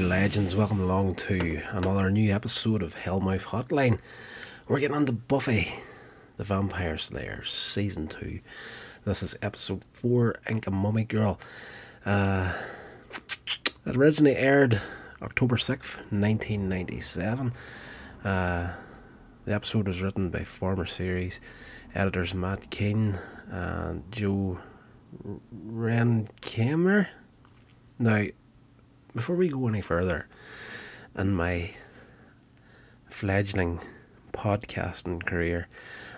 Legends. Welcome along to another new episode of Hellmouth Hotline. We're getting on to Buffy, the Vampire Slayer, Season 2. This is episode 4, Inca Mummy Girl. Uh, it originally aired October 6th, 1997. Uh, the episode was written by former series editors Matt King and Joe Renkamer. Now, before we go any further in my fledgling podcasting career,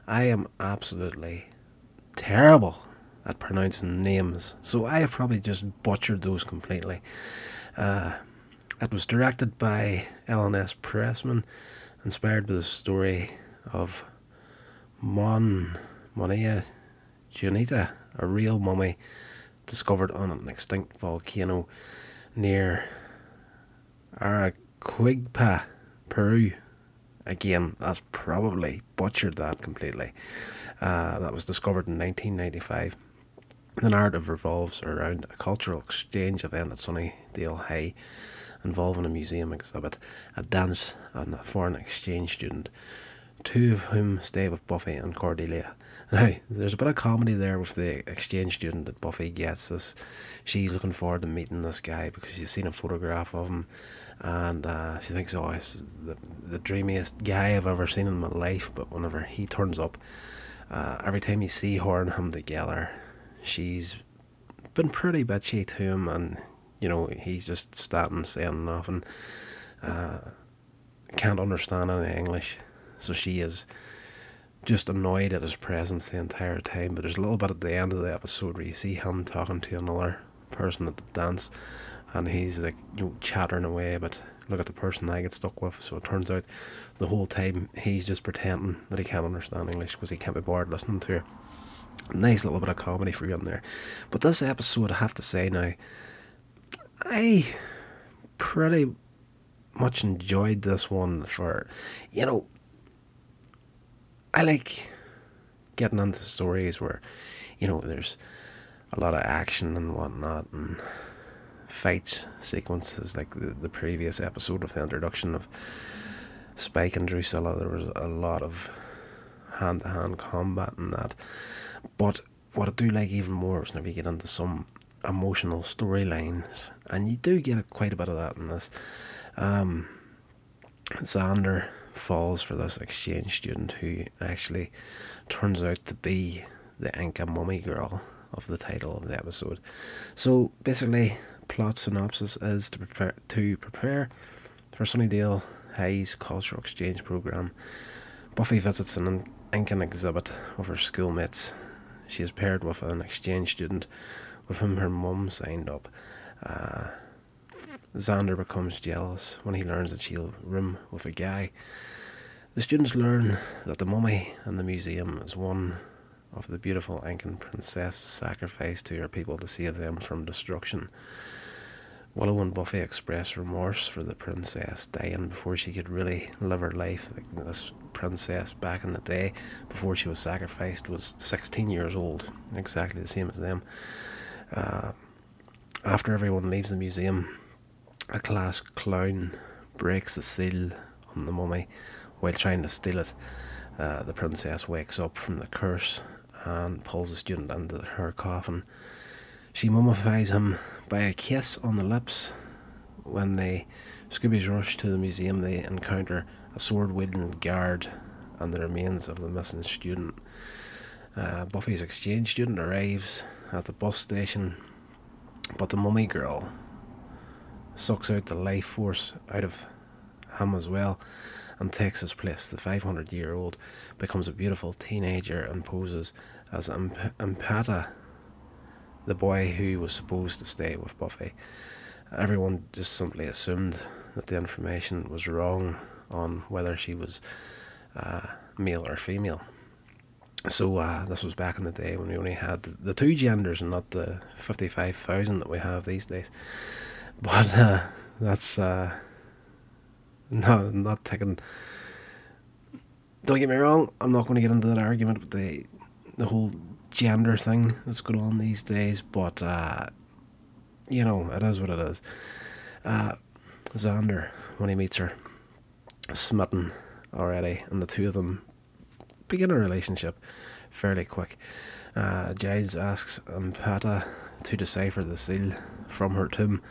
I am absolutely terrible at pronouncing names, so I have probably just butchered those completely. Uh, it was directed by Ellen S. Pressman, inspired by the story of Mon Momia Juanita, a real mummy discovered on an extinct volcano near Arequipa, Peru. Again, that's probably butchered that completely. Uh, that was discovered in 1995. The narrative revolves around a cultural exchange event at Sunnydale High involving a museum exhibit, a dance, and a foreign exchange student, two of whom stay with Buffy and Cordelia. Now, there's a bit of comedy there with the exchange student that Buffy gets. This, she's looking forward to meeting this guy because she's seen a photograph of him, and uh, she thinks, "Oh, he's the, the dreamiest guy I've ever seen in my life." But whenever he turns up, uh, every time you see her and him together, she's been pretty bitchy to him, and you know he's just standing saying nothing. Uh, can't understand any English, so she is just annoyed at his presence the entire time. But there's a little bit at the end of the episode where you see him talking to another person at the dance, and he's like you know chattering away. But look at the person I get stuck with. So it turns out the whole time he's just pretending that he can't understand English because he can't be bored listening to her. Nice little bit of comedy for you in there. But this episode, I have to say now, I pretty much enjoyed this one for, you know, I like getting into stories where, you know, there's a lot of action and whatnot and fight sequences like the, the previous episode of the introduction of Spike and Drusilla. There was a lot of hand to hand combat and that. But what I do like even more is whenever you get into some emotional storylines, and you do get quite a bit of that in this. Um, Xander falls for this exchange student who actually turns out to be the Inca mummy girl of the title of the episode. So basically, plot synopsis is to prepare to prepare for Sunnydale High's cultural exchange program. Buffy visits an Incan exhibit with her schoolmates. She is paired with an exchange student with whom her mum signed up. Uh, Xander becomes jealous when he learns that she'll room with a guy. The students learn that the mummy in the museum is one of the beautiful Incan princess sacrificed to her people to save them from destruction. Willow and Buffy express remorse for the princess dying before she could really live her life. This princess back in the day, before she was sacrificed, was 16 years old, exactly the same as them. Uh, after everyone leaves the museum, a class clown breaks the seal on the mummy while trying to steal it. Uh, the princess wakes up from the curse and pulls the student into her coffin. She mummifies him by a kiss on the lips. When the Scoobies rush to the museum, they encounter a sword wielding guard and the remains of the missing student. Uh, Buffy's exchange student arrives at the bus station, but the mummy girl sucks out the life force out of him as well and takes his place. The 500 year old becomes a beautiful teenager and poses as Imp- Impata, the boy who was supposed to stay with Buffy. Everyone just simply assumed that the information was wrong on whether she was uh, male or female. So uh, this was back in the day when we only had the two genders and not the 55,000 that we have these days. But uh, that's uh, no, not taking. Don't get me wrong. I'm not going to get into that argument with the the whole gender thing that's going on these days. But uh, you know, it is what it is. Uh, Xander, when he meets her, smitten already, and the two of them begin a relationship fairly quick. Uh, Giles asks Ampata to decipher the seal from her tomb,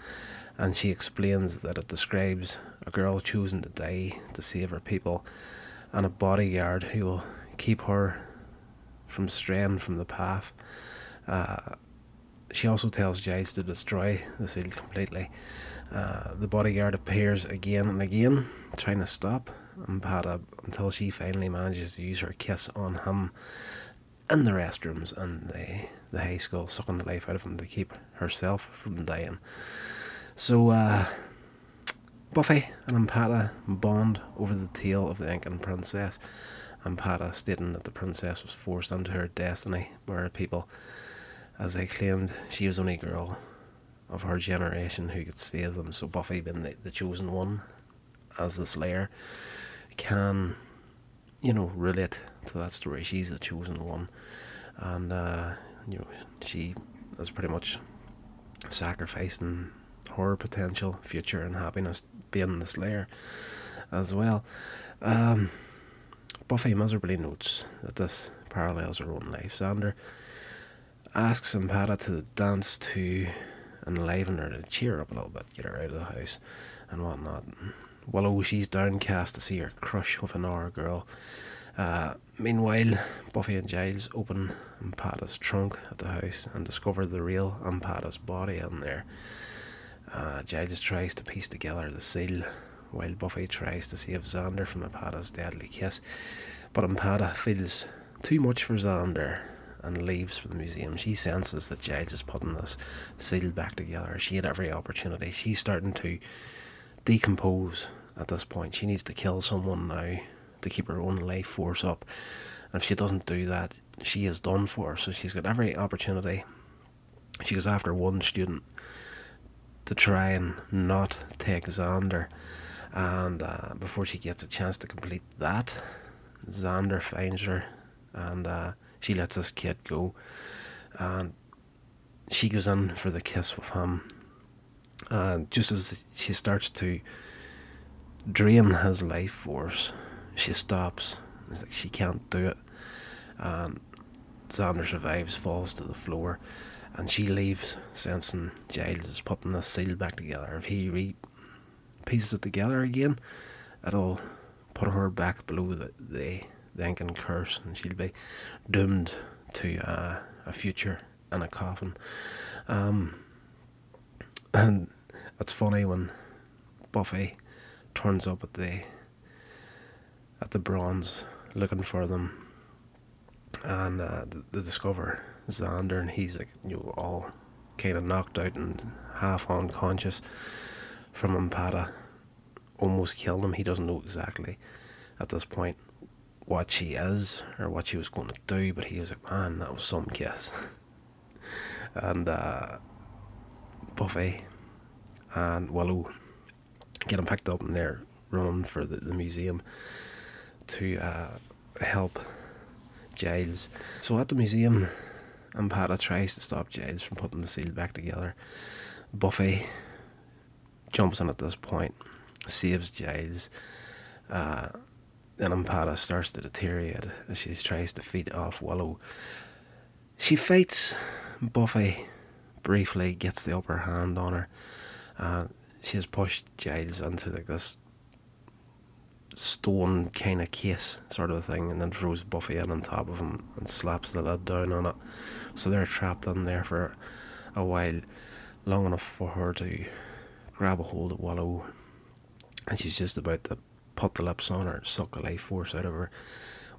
and she explains that it describes a girl choosing to die to save her people, and a bodyguard who will keep her from straying from the path. Uh, she also tells Giles to destroy the seal completely. Uh, the bodyguard appears again and again, trying to stop Ampata until she finally manages to use her kiss on him in the restrooms and the, the high school, sucking the life out of him to keep herself from dying. So, uh, Buffy and Ampata bond over the tale of the Incan princess. Ampata stating that the princess was forced into her destiny by her people as they claimed she was the only girl of her generation who could save them. So Buffy, being the, the chosen one as the Slayer, can, you know, relate to that story. She's the chosen one, and uh, you know, she is pretty much sacrificing her potential future and happiness being the Slayer as well. Um, Buffy miserably notes that this parallels her own life. Xander asks Ampata to dance to enliven her, to cheer her up a little bit, get her out of the house and whatnot. Willow, she's downcast to see her crush with another girl. Uh, meanwhile, Buffy and Giles open Ampata's trunk at the house and discover the real Ampata's body in there. Uh, Giles tries to piece together the seal, while Buffy tries to save Xander from Ampata's deadly kiss. But Ampata feels too much for Xander and leaves for the museum. She senses that Giles is putting this seal back together. She had every opportunity. She's starting to decompose at this point. She needs to kill someone now to keep her own life force up. And if she doesn't do that, she is done for. So she's got every opportunity. She goes after one student to try and not take Xander. And uh, before she gets a chance to complete that, Xander finds her and uh, she lets this kid go, and she goes in for the kiss with him. And just as she starts to drain his life force, she stops. It's like she can't do it. And Xander survives, falls to the floor, and she leaves, sensing Giles is putting the seal back together. If he re- pieces it together again, it'll put her back below the, the can curse and she'll be doomed to uh, a future in a coffin. Um, and it's funny when Buffy turns up at the at the bronze looking for them, and uh, they discover Xander, and he's like you know all kind of knocked out and half unconscious from Ampata. Almost killed him. He doesn't know exactly at this point what she is or what she was going to do, but he was like, man, that was some kiss. and uh, Buffy and Willow get him picked up and they're running for the, the museum to uh, help Giles. So at the museum, Ampata tries to stop Giles from putting the seal back together. Buffy jumps in at this point, saves Giles. Uh, then Ampata starts to deteriorate as she tries to feed off Willow. She fights Buffy briefly, gets the upper hand on her. Uh, she has pushed Giles into like this stone kind of case sort of a thing and then throws Buffy in on top of him and slaps the lid down on it. So they're trapped in there for a while, long enough for her to grab a hold of Willow and she's just about to put the lips on her, suck the life force out of her.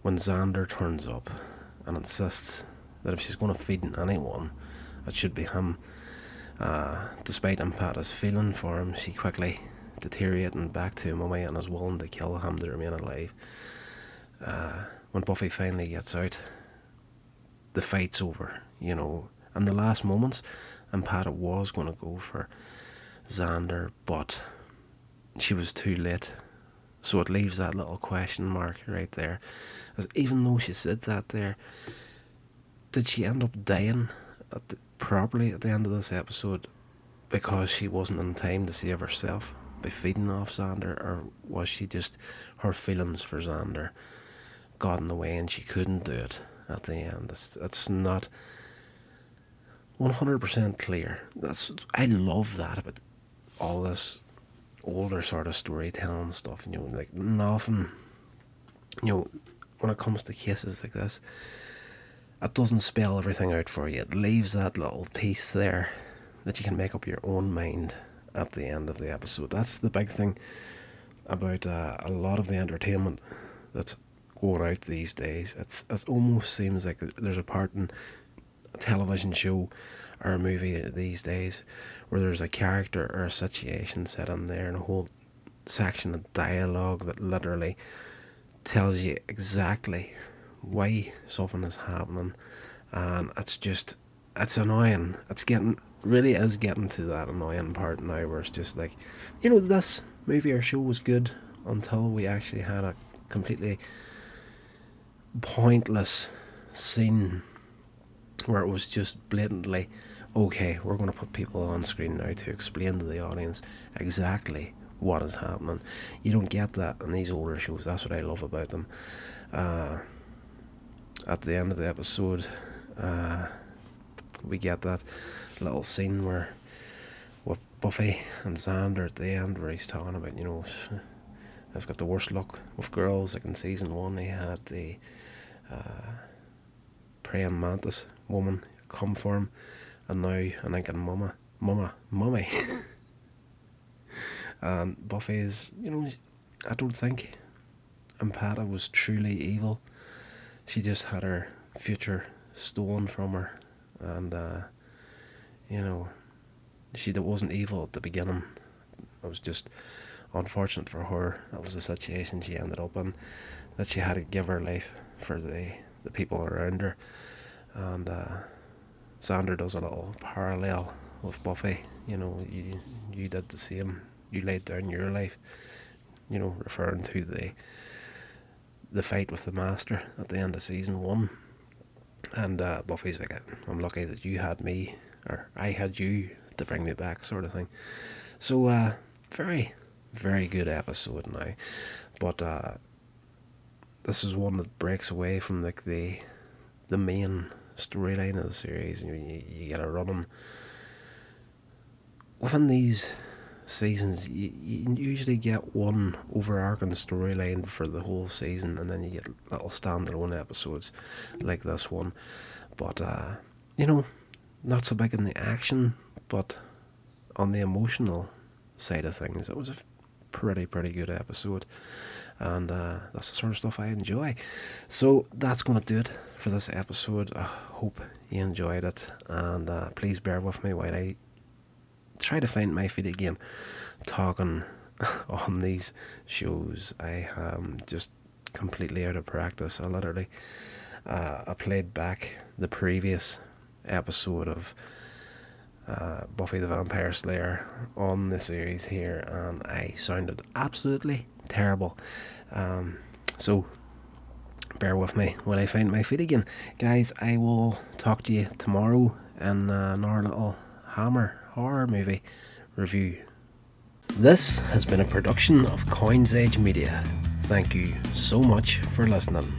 When Xander turns up and insists that if she's going to feed anyone, it should be him. Uh, despite Ampata's feeling for him, she quickly deteriorating back to him mummy and is willing to kill him to remain alive. Uh, when Buffy finally gets out, the fight's over, you know. In the last moments, Ampata was going to go for Xander, but she was too late. So it leaves that little question mark right there. As even though she said that there, did she end up dying at the, properly at the end of this episode because she wasn't in time to save herself? By feeding off Xander, or was she just her feelings for Xander got in the way and she couldn't do it at the end? It's, it's not 100% clear. That's I love that about all this older sort of storytelling stuff. You know, like nothing. You know, when it comes to cases like this, it doesn't spell everything out for you. It leaves that little piece there that you can make up your own mind at the end of the episode. That's the big thing about uh, a lot of the entertainment that's going out these days. It's it almost seems like there's a part in a television show or a movie these days where there's a character or a situation set in there and a whole section of dialogue that literally tells you exactly why something is happening and it's just it's annoying it's getting really is getting to that annoying part now where it's just like you know this movie or show was good until we actually had a completely pointless scene where it was just blatantly okay, we're going to put people on screen now to explain to the audience exactly what is happening. You don't get that in these older shows. That's what I love about them. Uh, at the end of the episode, uh, we get that little scene where with Buffy and Xander at the end, where he's talking about, you know, I've got the worst luck with girls. Like in season one, he had the uh, praying mantis woman come for him and now I'm thinking, Mama, Mama, Mummy. and Buffy is, you know, I don't think Ampata was truly evil. She just had her future stolen from her, and uh, you know, she that wasn't evil at the beginning. It was just unfortunate for her. That was the situation she ended up in. That she had to give her life for the the people around her, and. Uh, does a little parallel with Buffy. You know, you you did the same. You laid down your life. You know, referring to the the fight with the Master at the end of season one. And uh, Buffy's like, I'm lucky that you had me, or I had you to bring me back, sort of thing. So, uh, very, very good episode now. But uh, this is one that breaks away from like the the main storyline of the series, you, you get a running. Within these seasons, you, you usually get one overarching storyline for the whole season, and then you get little standalone episodes like this one. But, uh, you know, not so big in the action, but on the emotional side of things, it was a pretty, pretty good episode and uh, that's the sort of stuff I enjoy. So that's going to do it for this episode. I hope you enjoyed it, and uh, please bear with me while I try to find my feet again, talking on these shows. I am just completely out of practice. I literally uh, I played back the previous episode of. Uh, Buffy the Vampire Slayer on the series here, and I sounded absolutely terrible. Um, so bear with me when I find my feet again. Guys, I will talk to you tomorrow in uh, little Hammer horror movie review. This has been a production of Coins Age Media. Thank you so much for listening.